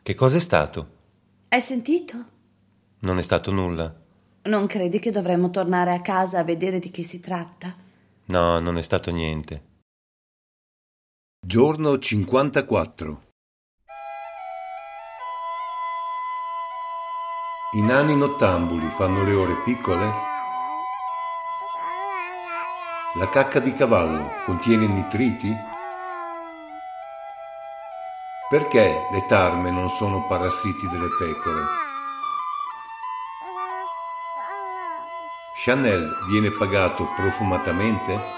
Che cosa è stato? Hai sentito? Non è stato nulla. Non credi che dovremmo tornare a casa a vedere di che si tratta? No, non è stato niente. Giorno 54 I nani nottambuli fanno le ore piccole? La cacca di cavallo contiene nitriti? Perché le tarme non sono parassiti delle pecore? Chanel viene pagato profumatamente?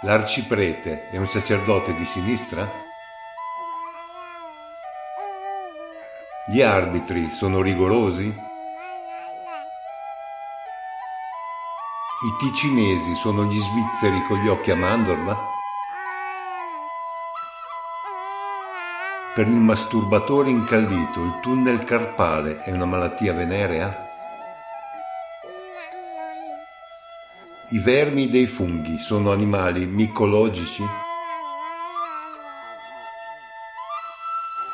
L'arciprete è un sacerdote di sinistra? Gli arbitri sono rigorosi? I ticinesi sono gli svizzeri con gli occhi a mandorla? Per il masturbatore incallito il tunnel carpale è una malattia venerea? I vermi dei funghi sono animali micologici?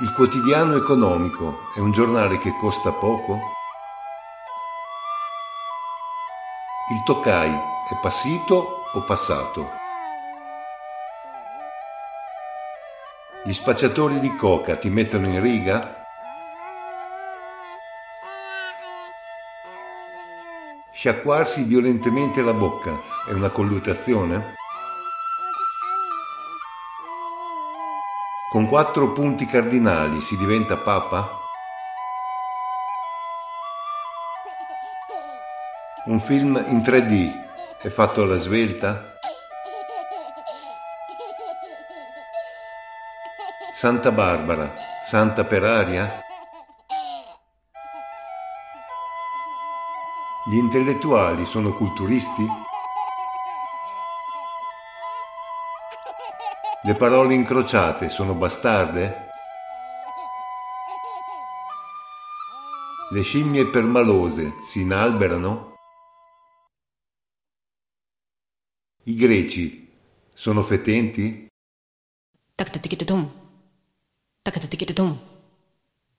Il quotidiano economico è un giornale che costa poco? Il toccai è passito o passato? Gli spacciatori di coca ti mettono in riga? Sciacquarsi violentemente la bocca è una colluttazione? Con quattro punti cardinali si diventa papa? Un film in 3D è fatto alla svelta? Santa Barbara, santa per aria? Gli intellettuali sono culturisti? Le parole incrociate sono bastarde? Le scimmie permalose si inalberano? I greci sono fetenti? Takatatikitum. Takatatikitum.